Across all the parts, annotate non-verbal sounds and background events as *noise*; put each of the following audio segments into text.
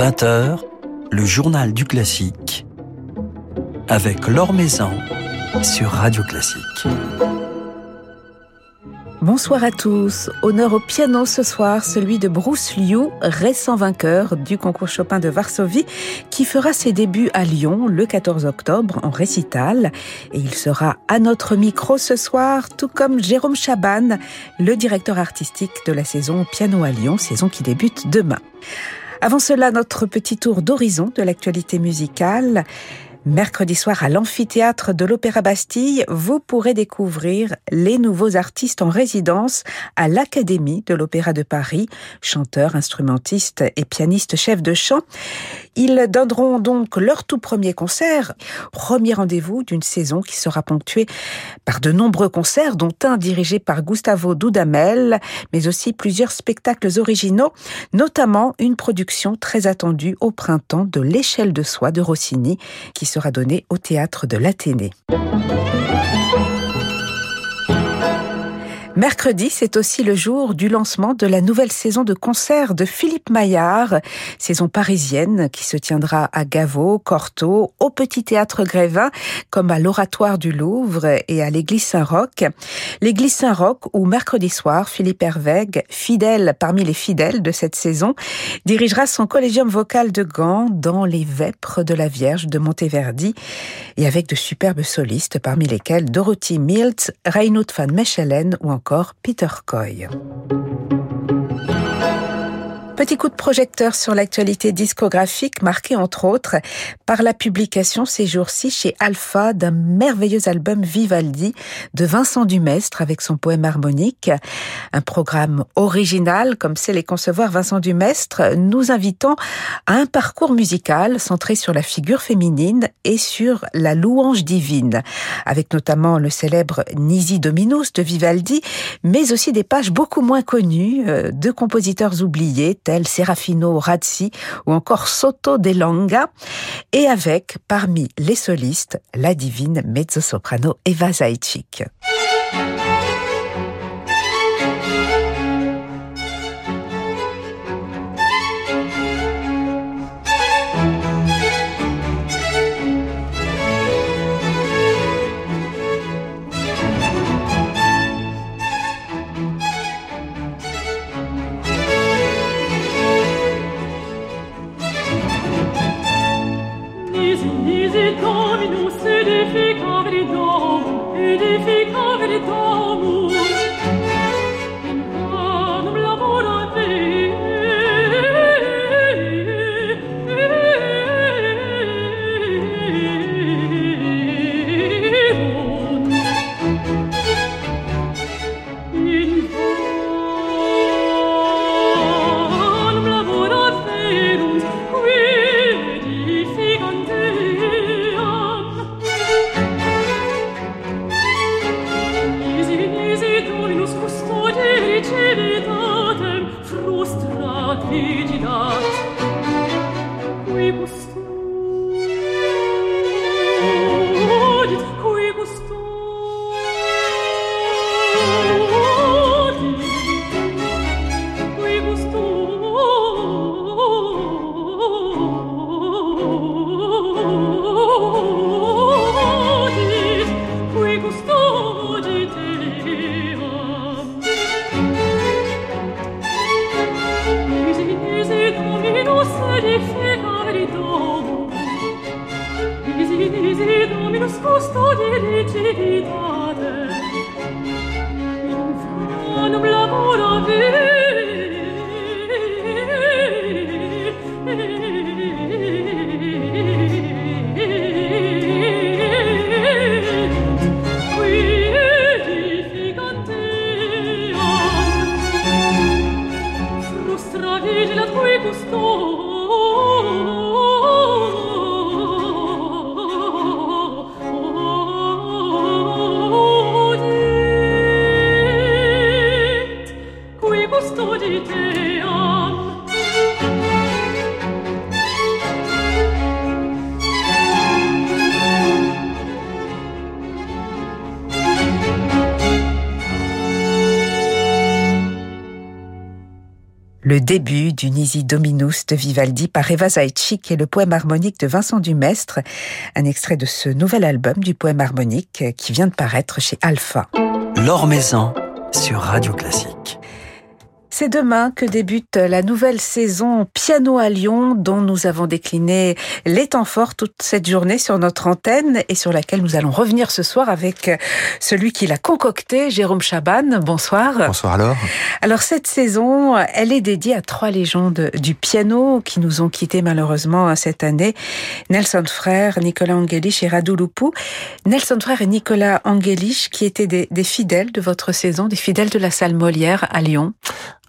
20h, le journal du classique avec Laure Maison sur Radio Classique. Bonsoir à tous. Honneur au piano ce soir, celui de Bruce Liu, récent vainqueur du concours Chopin de Varsovie, qui fera ses débuts à Lyon le 14 octobre en récital. Et il sera à notre micro ce soir, tout comme Jérôme Chaban, le directeur artistique de la saison Piano à Lyon, saison qui débute demain. Avant cela, notre petit tour d'horizon de l'actualité musicale. Mercredi soir à l'amphithéâtre de l'Opéra Bastille, vous pourrez découvrir les nouveaux artistes en résidence à l'Académie de l'Opéra de Paris, chanteurs, instrumentistes et pianistes chefs de chant. Ils donneront donc leur tout premier concert, premier rendez-vous d'une saison qui sera ponctuée par de nombreux concerts, dont un dirigé par Gustavo Dudamel, mais aussi plusieurs spectacles originaux, notamment une production très attendue au printemps de L'échelle de soie de Rossini, qui sera donnée au théâtre de l'Athénée. Mercredi, c'est aussi le jour du lancement de la nouvelle saison de concerts de Philippe Maillard, saison parisienne qui se tiendra à Gaveau, Cortot, au Petit Théâtre Grévin, comme à l'Oratoire du Louvre et à l'Église Saint-Roch. L'Église Saint-Roch où mercredi soir, Philippe Hervègue, fidèle parmi les fidèles de cette saison, dirigera son collégium vocal de Gand dans les Vêpres de la Vierge de Monteverdi et avec de superbes solistes parmi lesquels Dorothy Miltz, Reinhard van Mechelen ou encore Peter Coy. Petit coup de projecteur sur l'actualité discographique marqué entre autres par la publication ces jours-ci chez Alpha d'un merveilleux album Vivaldi de Vincent Dumestre avec son poème harmonique. Un programme original comme sait les concevoir Vincent Dumestre, nous invitant à un parcours musical centré sur la figure féminine et sur la louange divine, avec notamment le célèbre Nisi Dominus de Vivaldi, mais aussi des pages beaucoup moins connues euh, de compositeurs oubliés Serafino Razzi ou encore Soto de Longa, et avec, parmi les solistes, la divine mezzo-soprano Eva Zaitchik. Le début du Nisi Dominus de Vivaldi par Eva Zaitchik et le poème harmonique de Vincent Dumestre, un extrait de ce nouvel album du poème harmonique qui vient de paraître chez Alpha. L'Or sur Radio Classique. C'est demain que débute la nouvelle saison Piano à Lyon dont nous avons décliné les temps forts toute cette journée sur notre antenne et sur laquelle nous allons revenir ce soir avec celui qui l'a concocté, Jérôme Chaban. Bonsoir. Bonsoir alors. Alors cette saison, elle est dédiée à trois légendes du piano qui nous ont quittés malheureusement cette année. Nelson Frère, Nicolas Angelich et Radu Lupu. Nelson Frère et Nicolas Angelich qui étaient des, des fidèles de votre saison, des fidèles de la salle Molière à Lyon.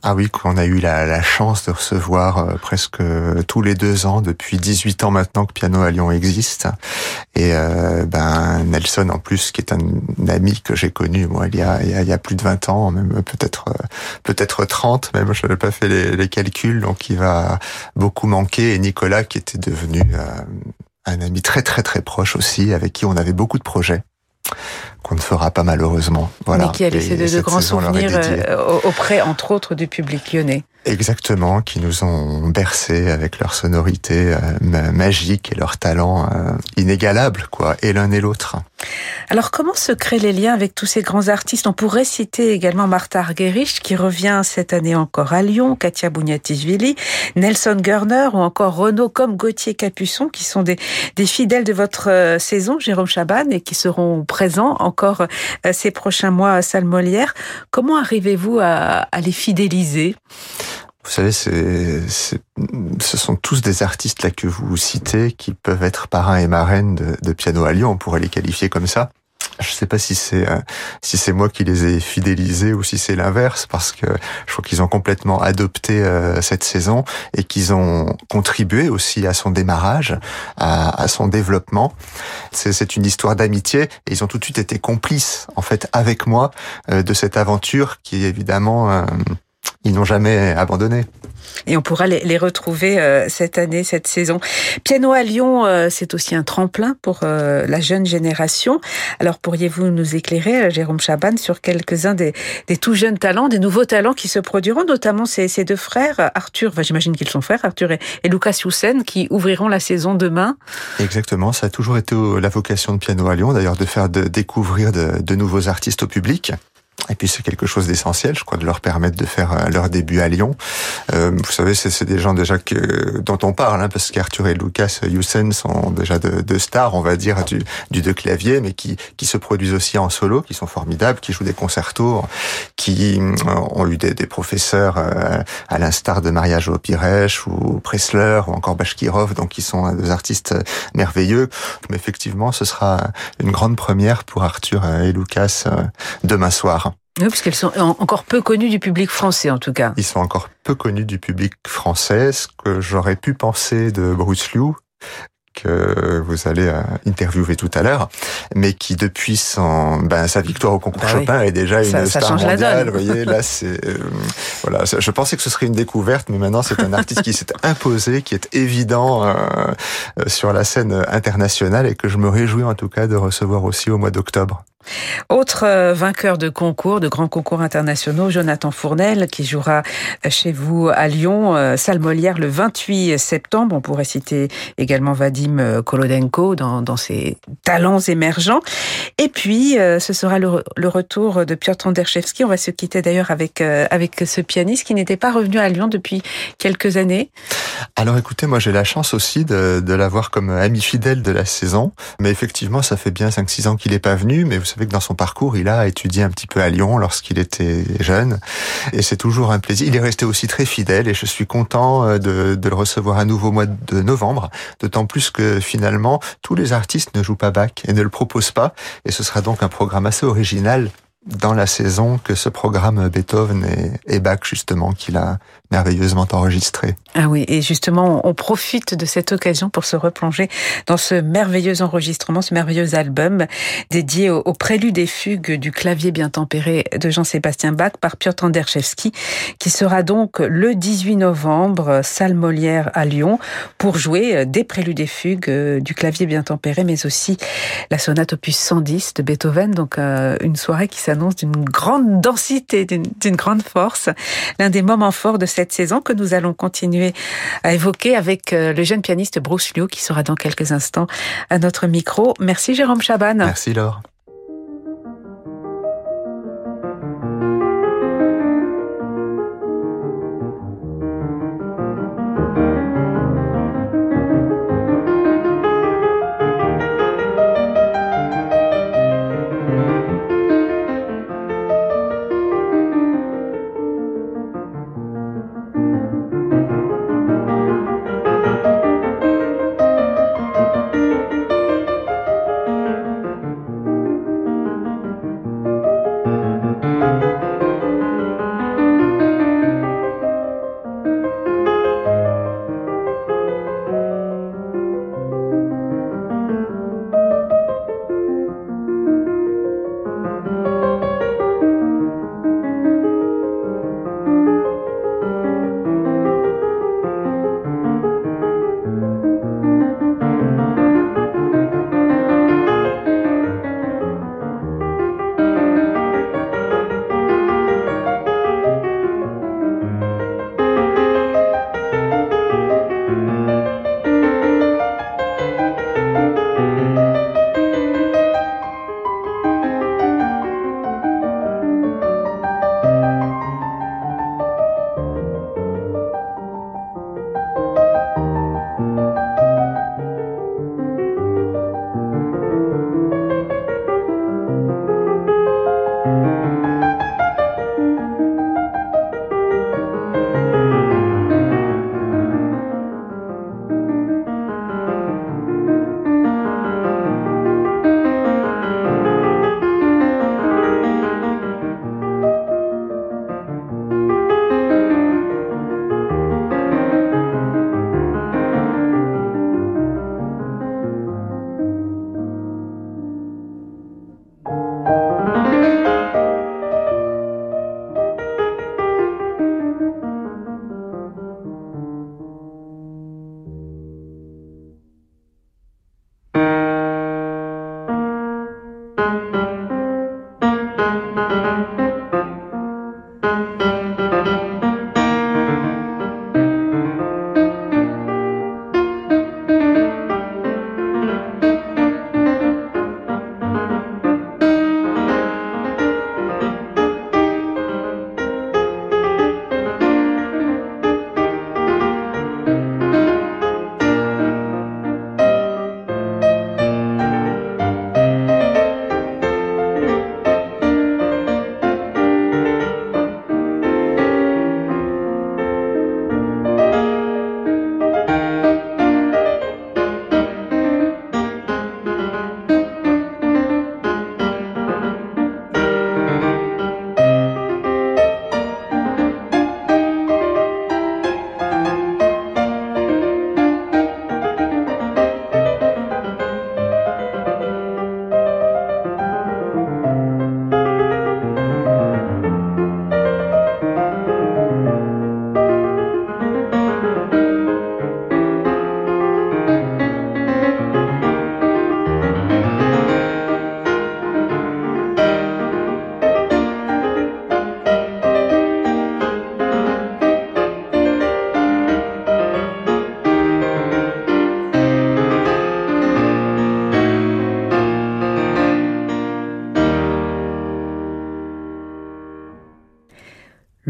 Ah oui, qu'on a eu la, la, chance de recevoir euh, presque tous les deux ans depuis 18 ans maintenant que Piano à Lyon existe. Et euh, ben Nelson en plus, qui est un, ami que j'ai connu moi il y, a, il y a, plus de 20 ans, même peut-être euh, peut-être 30, même je n'avais pas fait les, les, calculs, donc il va beaucoup manquer. Et Nicolas qui était devenu euh, un ami très très très proche aussi, avec qui on avait beaucoup de projets qu'on ne fera pas malheureusement. Voilà. Mais qui a laissé de, de grands souvenirs euh, auprès, entre autres, du public lyonnais. Exactement, qui nous ont bercés avec leur sonorité euh, magique et leur talent euh, inégalable, quoi, et l'un et l'autre. Alors, comment se créent les liens avec tous ces grands artistes? On pourrait citer également Martha Argerich, qui revient cette année encore à Lyon, Katia Bouniatisvili, Nelson Görner ou encore Renaud comme Gauthier Capuçon, qui sont des, des fidèles de votre saison, Jérôme Chaban, et qui seront présents encore euh, ces prochains mois à Salle Molière. Comment arrivez-vous à, les fidéliser? Vous savez, ce sont tous des artistes là que vous citez qui peuvent être parrains et marraines de, de piano à Lyon. On pourrait les qualifier comme ça. Je sais pas si c'est euh, si c'est moi qui les ai fidélisés ou si c'est l'inverse parce que je crois qu'ils ont complètement adopté euh, cette saison et qu'ils ont contribué aussi à son démarrage, à, à son développement. C'est une histoire d'amitié et ils ont tout de suite été complices en fait avec moi euh, de cette aventure qui évidemment ils n'ont jamais abandonné. Et on pourra les, retrouver euh, cette année, cette saison. Piano à Lyon, euh, c'est aussi un tremplin pour euh, la jeune génération. Alors pourriez-vous nous éclairer, Jérôme Chaban, sur quelques-uns des, des, tout jeunes talents, des nouveaux talents qui se produiront, notamment ces, ces deux frères, Arthur, enfin, j'imagine qu'ils sont frères, Arthur et, et Lucas Youssen, qui ouvriront la saison demain. Exactement, ça a toujours été la vocation de Piano à Lyon, d'ailleurs, de faire de, découvrir de, de nouveaux artistes au public. Et puis c'est quelque chose d'essentiel, je crois, de leur permettre de faire euh, leur début à Lyon. Euh, vous savez, c'est des gens déjà que, dont on parle, hein, parce qu'Arthur et Lucas Youssen sont déjà de, de, stars, on va dire, du, du de clavier, mais qui, qui se produisent aussi en solo, qui sont formidables, qui jouent des concertos, qui euh, ont eu des, des professeurs euh, à l'instar de Mariage au Piresh ou Pressler ou encore Bashkirov, donc qui sont des artistes merveilleux. Mais effectivement, ce sera une grande première pour Arthur et Lucas demain soir. Oui, parce qu'elles sont encore peu connues du public français, en tout cas. Ils sont encore peu connus du public français, ce que j'aurais pu penser de Bruce Liu, que vous allez euh, interviewer tout à l'heure, mais qui depuis son, ben, sa victoire au concours bah Chopin est déjà une star mondiale. Vous voyez, là, c'est euh, voilà. Je pensais que ce serait une découverte, mais maintenant c'est un artiste qui s'est imposé, qui est évident euh, sur la scène internationale et que je me réjouis en tout cas de recevoir aussi au mois d'octobre. Autre euh, vainqueur de concours, de grands concours internationaux, Jonathan Fournel, qui jouera chez vous à Lyon, euh, salle Molière, le 28 septembre. On pourrait citer également Vadim euh, Kolodenko dans, ses talents émergents. Et puis, ce sera le, retour de Piotr Anderszewski. On va se quitter d'ailleurs avec, avec ce pianiste qui n'était pas revenu à Lyon depuis quelques années. Alors écoutez, moi j'ai la chance aussi de, de l'avoir comme ami fidèle de la saison. Mais effectivement, ça fait bien 5-6 ans qu'il n'est pas venu. Mais vous savez que dans son parcours, il a étudié un petit peu à Lyon lorsqu'il était jeune. Et c'est toujours un plaisir. Il est resté aussi très fidèle et je suis content euh, de, de le recevoir à nouveau au mois de novembre. D'autant plus que finalement, tous les artistes ne jouent pas Bach et ne le proposent pas. Et ce sera donc un programme assez original dans la saison que ce programme Beethoven et, Bach justement qu'il a merveilleusement enregistré. Ah oui, et justement, on profite de cette occasion pour se replonger dans ce merveilleux enregistrement, ce merveilleux album dédié au, au prélude et fugues du clavier bien tempéré de Jean-Sébastien Bach par Piotr Anderszewski, qui sera donc le 18 novembre, salle Molière à Lyon, pour jouer des préludes et fugues du clavier bien tempéré, mais aussi la sonate opus 110 de Beethoven, donc euh, une soirée qui s'appelle d'une grande densité, d'une grande force. L'un des moments forts de cette saison que nous allons continuer à évoquer avec euh, le jeune pianiste Bruce Liu qui sera dans quelques instants à notre micro. Merci Jérôme Chaban. Merci Laure.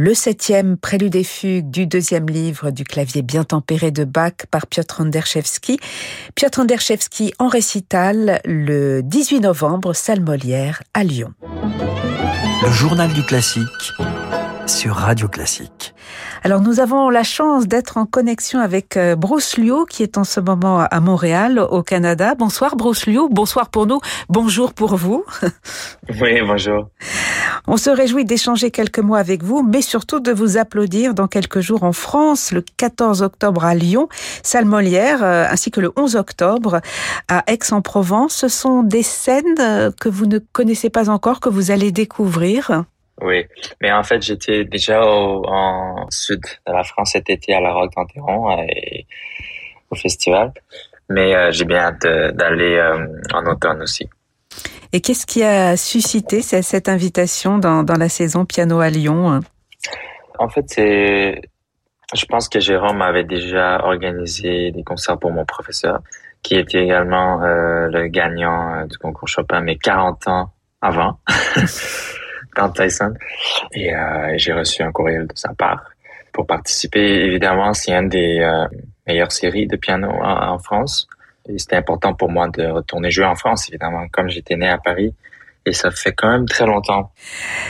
Le septième prélude et fugue du deuxième livre du clavier bien tempéré de Bach par Piotr Anderszewski. Piotr Anderszewski en récital le 18 novembre, salle Molière à Lyon. Le journal du classique sur Radio Classique. Alors nous avons la chance d'être en connexion avec euh, Bruce Liu qui est en ce moment à Montréal au Canada. Bonsoir Bruce Liu, bonsoir pour nous, bonjour pour vous. *laughs* Oui, bonjour. On se réjouit d'échanger quelques mots avec vous, mais surtout de vous applaudir dans quelques jours en France, le 14 octobre à Lyon, salle Molière, euh, ainsi que le 11 octobre à Aix-en-Provence. Ce sont des scènes euh, que vous ne connaissez pas encore, que vous allez découvrir. Oui, mais en fait, j'étais déjà au, en sud de la France cet été à la Roque d'Anteron et au festival. Mais euh, j'ai bien hâte d'aller en automne aussi. Et qu'est-ce qui a suscité cette invitation dans, dans la saison Piano à Lyon En fait, c'est, je pense que Jérôme avait déjà organisé des concerts pour mon professeur, qui était également euh, le gagnant euh, du concours Chopin, mais 40 ans avant, *laughs* quand Tyson. Et euh, j'ai reçu un courriel de sa part pour participer. Évidemment, c'est une des euh, meilleures séries de piano en, en France. Et c'était important pour moi de retourner jouer en France, évidemment, comme j'étais né à Paris et ça fait quand même très longtemps.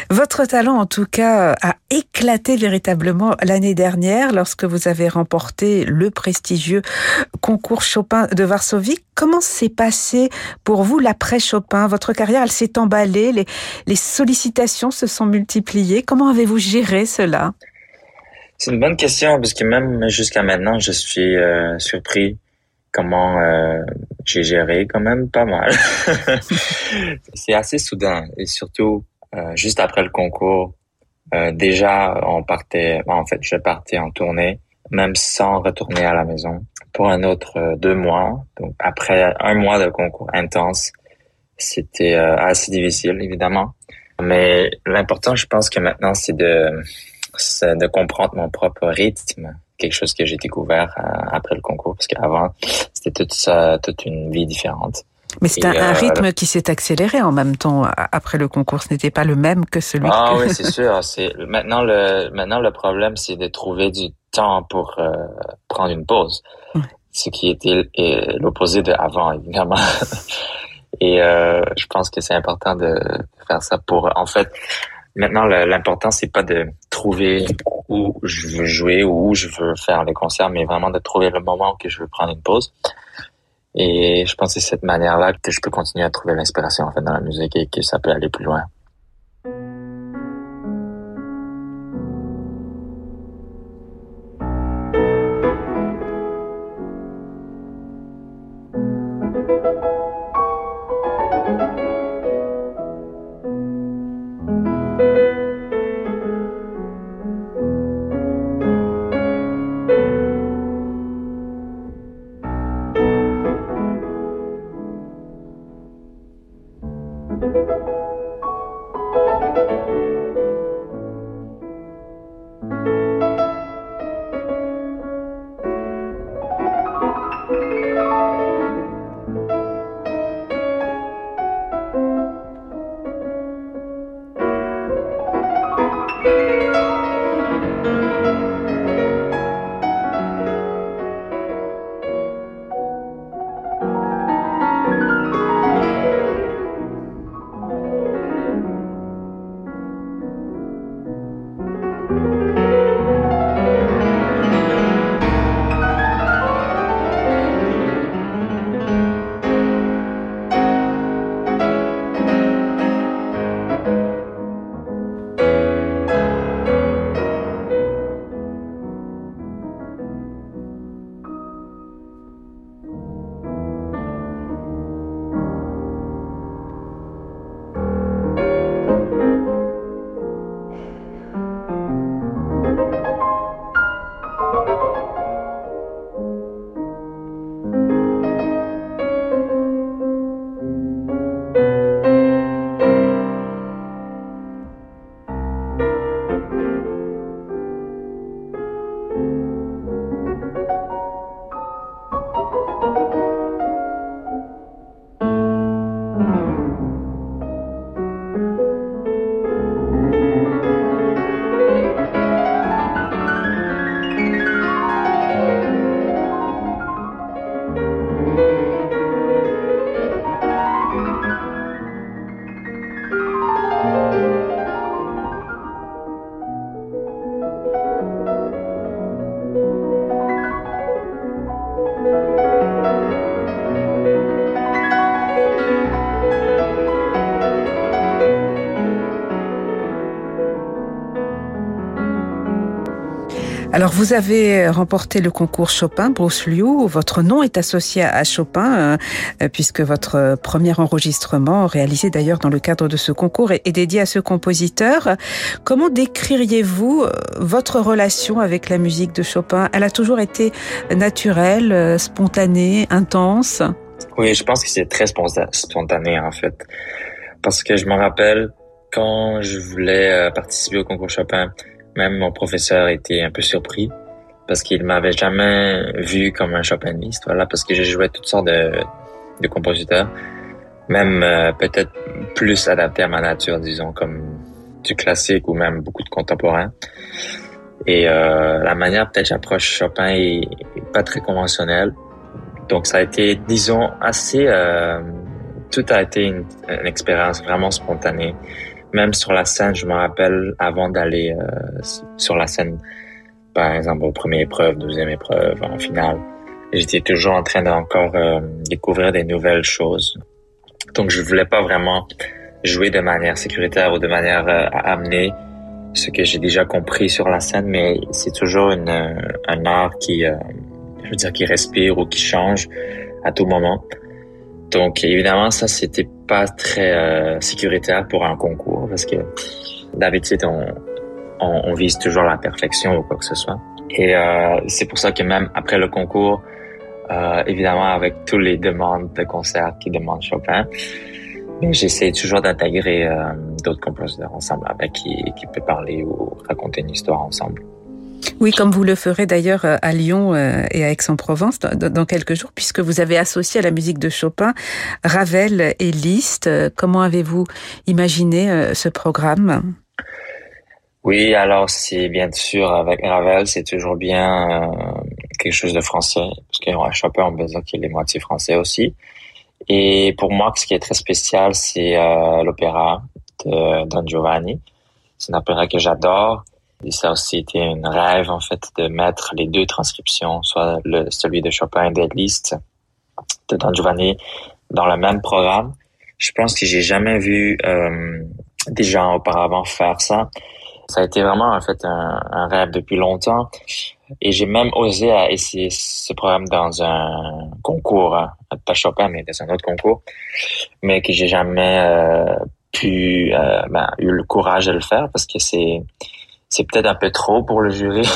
Votre talent, en tout cas, a éclaté véritablement l'année dernière lorsque vous avez remporté le prestigieux concours Chopin de Varsovie. Comment s'est passé pour vous l'après Chopin Votre carrière, elle s'est emballée, les, les sollicitations se sont multipliées. Comment avez-vous géré cela? C'est une bonne question parce que même jusqu'à maintenant, je suis euh, surpris comment euh, j'ai géré quand même pas mal. *laughs* c'est assez soudain et surtout euh, juste après le concours, euh, déjà on partait, en fait je partais en tournée même sans retourner à la maison pour un autre euh, deux mois. Donc après un mois de concours intense, c'était euh, assez difficile évidemment. Mais l'important, je pense que maintenant, c'est de, c'est de comprendre mon propre rythme quelque chose que j'ai découvert euh, après le concours parce qu'avant c'était toute ça, toute une vie différente. Mais c'est un, un, rythme qui s'est accéléré en même temps après le concours. Ce n'était pas le même que celui. Ah que... oui, *laughs* c'est sûr. C'est maintenant le maintenant le problème, c'est de trouver du temps pour euh, prendre une pause, ouais. ce qui était l'opposé de avant évidemment. *laughs* Et euh, je pense que c'est important de faire ça pour en fait Maintenant, l'important, c'est pas de trouver où je veux jouer ou où je veux faire les concerts, mais vraiment de trouver le moment que je veux prendre une pause. Et je pense que c'est cette manière-là que je peux continuer à trouver l'inspiration en fait dans la musique et que ça peut aller plus loin. Alors, vous avez remporté le concours Chopin, Bruce Liu. Votre nom est associé à Chopin, euh, puisque votre premier enregistrement, réalisé d'ailleurs dans le cadre de ce concours, est, dédié à ce compositeur. Comment décririez-vous votre relation avec la musique de Chopin? Elle a toujours été naturelle, spontanée, intense? Oui, je pense que c'est très spontané en fait. Parce que je me rappelle quand je voulais euh, participer au concours Chopin, même mon professeur était un peu surpris parce qu'il m'avait jamais vu comme un chopiniste, voilà, parce que j'ai joué toutes sortes de, compositeurs, même euh, peut-être plus adaptés à ma nature, disons, comme du classique ou même beaucoup de contemporains. Et euh, la manière peut-être j'approche Chopin est, pas très conventionnelle. Donc ça a été, disons, assez... Euh, tout a été une, expérience vraiment spontanée. Même sur la scène, je me rappelle avant d'aller euh, sur la scène, par exemple aux premières épreuves, deuxième épreuve, en finale, j'étais toujours en train d'encore euh, découvrir des nouvelles choses. Donc je voulais pas vraiment jouer de manière sécuritaire ou de manière euh, à amener ce que j'ai déjà compris sur la scène, mais c'est toujours une, un art qui, euh, je veux dire, qui respire ou qui change à tout moment. Donc évidemment, ça c'était pas très euh, sécuritaire pour un concours parce que d'habitude on, on, on, vise toujours la perfection ou quoi que ce soit. Et euh, c'est pour ça que même après le concours, euh, évidemment avec tous les demandes de concerts qui demandent Chopin, j'essaie toujours d'intégrer euh, d'autres compositeurs ensemble avec qui, qui peut parler ou raconter une histoire ensemble. Oui, comme vous le ferez d'ailleurs euh, à Lyon euh, et à Aix-en-Provence dans quelques jours, puisque vous avez associé à la musique de Chopin Ravel et Liszt. Comment avez-vous imaginé ce programme? Oui, alors c'est bien sûr avec Ravel, c'est toujours bien euh, quelque chose de français, parce que Chopin, on dire qu'il est moitié français aussi. Et pour moi, ce qui est très spécial, c'est euh, l'opéra de Don Giovanni. C'est un opéra que j'adore. Et ça aussi été un rêve, en fait, de mettre les deux transcriptions, soit celui de Chopin et de Liszt, de Don Giovanni, dans le même programme. Je pense que j'ai jamais vu euh, des gens auparavant faire ça. Ça a été vraiment, en fait, un, rêve depuis longtemps. Et j'ai même osé à essayer ce programme dans un concours, pas Chopin, mais dans un autre concours, mais que j'ai jamais euh, pu, euh, ben, eu le courage de le faire parce que c'est c'est peut-être un peu trop pour le jury,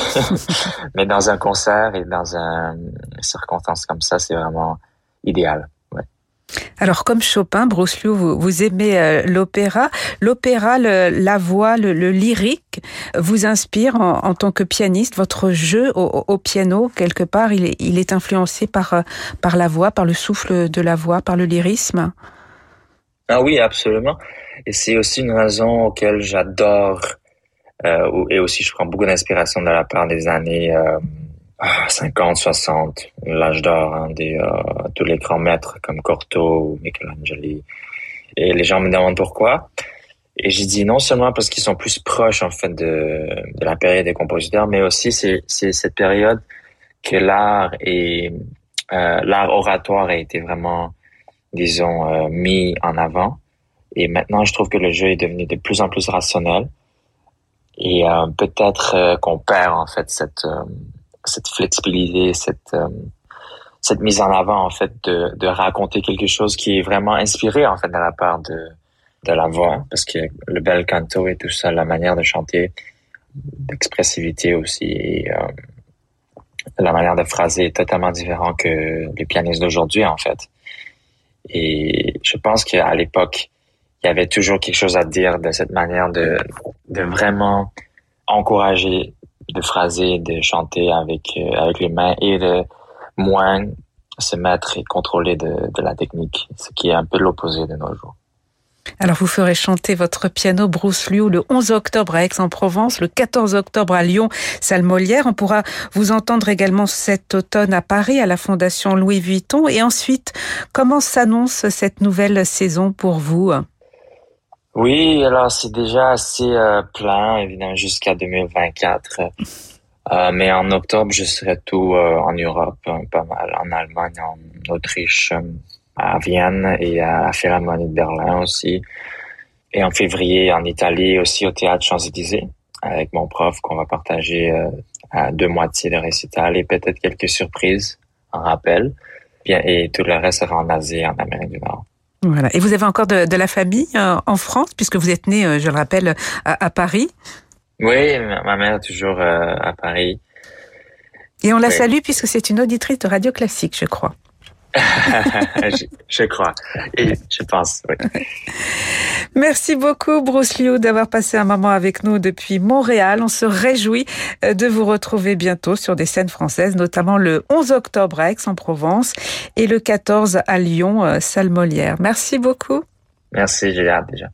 *laughs* mais dans un concert et dans une circonstance comme ça, c'est vraiment idéal. Ouais. Alors, comme Chopin, Bruce Liu, vous, vous aimez euh, l'opéra. L'opéra, la voix, le, le, lyrique vous inspire en, en, tant que pianiste. Votre jeu au, au piano, quelque part, il est, il est, influencé par, euh, par la voix, par le souffle de la voix, par le lyrisme? Ah oui, absolument. Et c'est aussi une raison auquel j'adore euh, et aussi je prends beaucoup d'inspiration de la part des années euh, 50, 60, l'âge d'or hein, des euh, tous les grands maîtres comme Cortot Michelangelo. Et les gens me demandent pourquoi. Et j'ai dit non seulement parce qu'ils sont plus proches en fait de, la période des compositeurs, mais aussi c'est cette période que l'art et euh, l'art oratoire a été vraiment, disons, euh, mis en avant. Et maintenant, je trouve que le jeu est devenu de plus en plus rationnel. Et euh, peut-être euh, qu'on perd en fait cette euh, cette flexibilité, cette cette mise en avant en fait de, de raconter quelque chose qui est vraiment inspiré en fait de la part de de la voix parce que le bel canto et tout ça, la manière de chanter, d'expressivité aussi et euh, la manière de phraser est totalement différent que les pianistes d'aujourd'hui en fait. Et je pense qu'à l'époque, il y avait toujours quelque chose à dire de cette manière de, de vraiment encourager, de phraser, de chanter avec, euh, avec les mains et de moins se mettre et contrôler de, de la technique, ce qui est un peu l'opposé de nos jours. Alors vous ferez chanter votre piano Bruce Liu le 11 octobre à Aix-en-Provence, le 14 octobre à Lyon, salle Molière. On pourra vous entendre également cet automne à Paris à la Fondation Louis Vuitton. Et ensuite, comment s'annonce cette nouvelle saison pour vous? Oui, alors c'est déjà assez euh, plein, évidemment, jusqu'à 2024. Euh, mais en octobre, je serai tout euh, en Europe, hein, pas mal, en Allemagne, en Autriche, à Vienne et à la Philharmonie de Berlin aussi. Et en février, en Italie, aussi au Théâtre Champs-Élysées, avec mon prof qu'on va partager euh, à deux moitiés de récital et peut-être quelques surprises en rappel. Bien, et tout le reste sera en Asie en Amérique du Nord. Voilà. Et vous avez encore de, de la famille euh, en France, puisque vous êtes né, euh, je le rappelle, à, à Paris Oui, ma mère est toujours euh, à Paris. Et on la oui. salue puisque c'est une auditrice de Radio Classique, je crois. *laughs* je, crois et je pense. Oui. *laughs* Merci beaucoup Bruce Liu d'avoir passé un moment avec nous depuis Montréal. On se réjouit euh, de vous retrouver bientôt sur des scènes françaises, notamment le 11 octobre à Aix-en-Provence et le 14 à Lyon, euh, salle Molière. Merci beaucoup. Merci Julia déjà.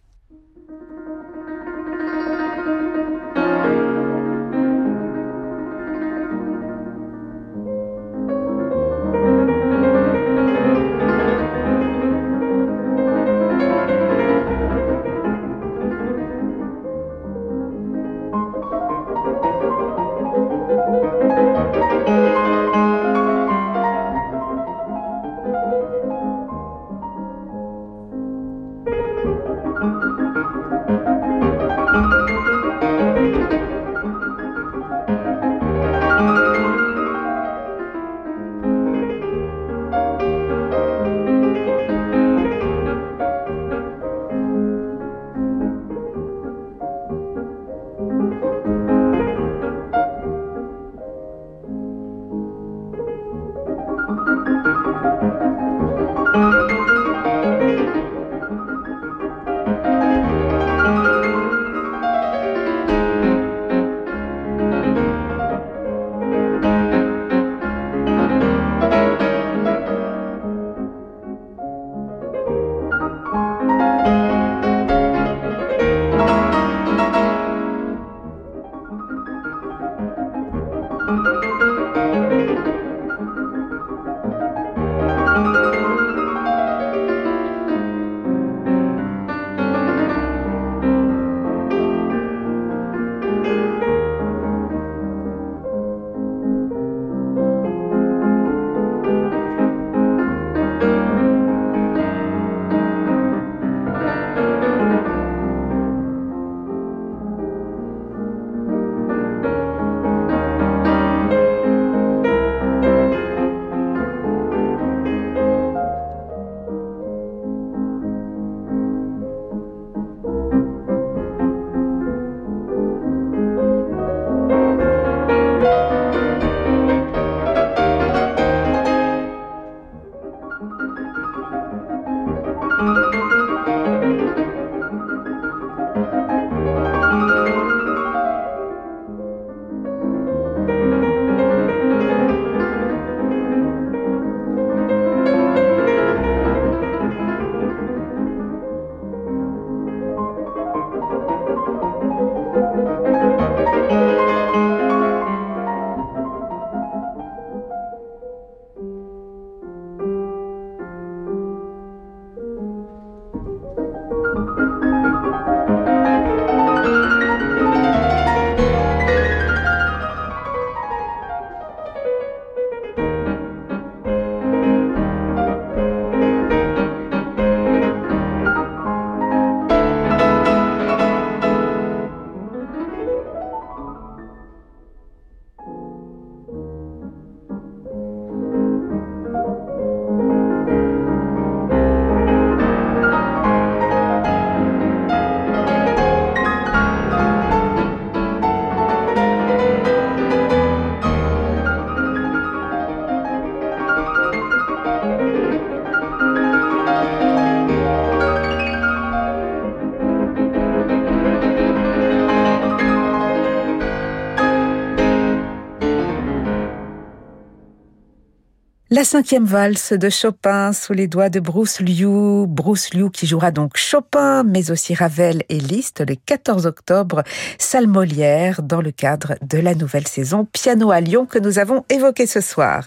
La cinquième valse de Chopin sous les doigts de Bruce Liu. Bruce Liu qui jouera donc Chopin, mais aussi Ravel et Liszt le 14 octobre, salle Molière, dans le cadre de la nouvelle saison Piano à Lyon que nous avons évoqué ce soir.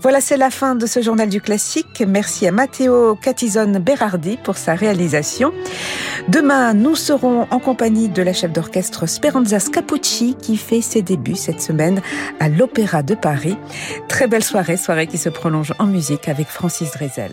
Voilà, c'est la fin de ce journal du classique. Merci à Matteo Catizone Berardi pour sa réalisation. Demain, nous serons en compagnie de la chef d'orchestre Speranza Scapucci qui fait ses débuts cette semaine à l'Opéra de Paris. Très belle soirée, soirée qui se en musique avec Francis Drezel.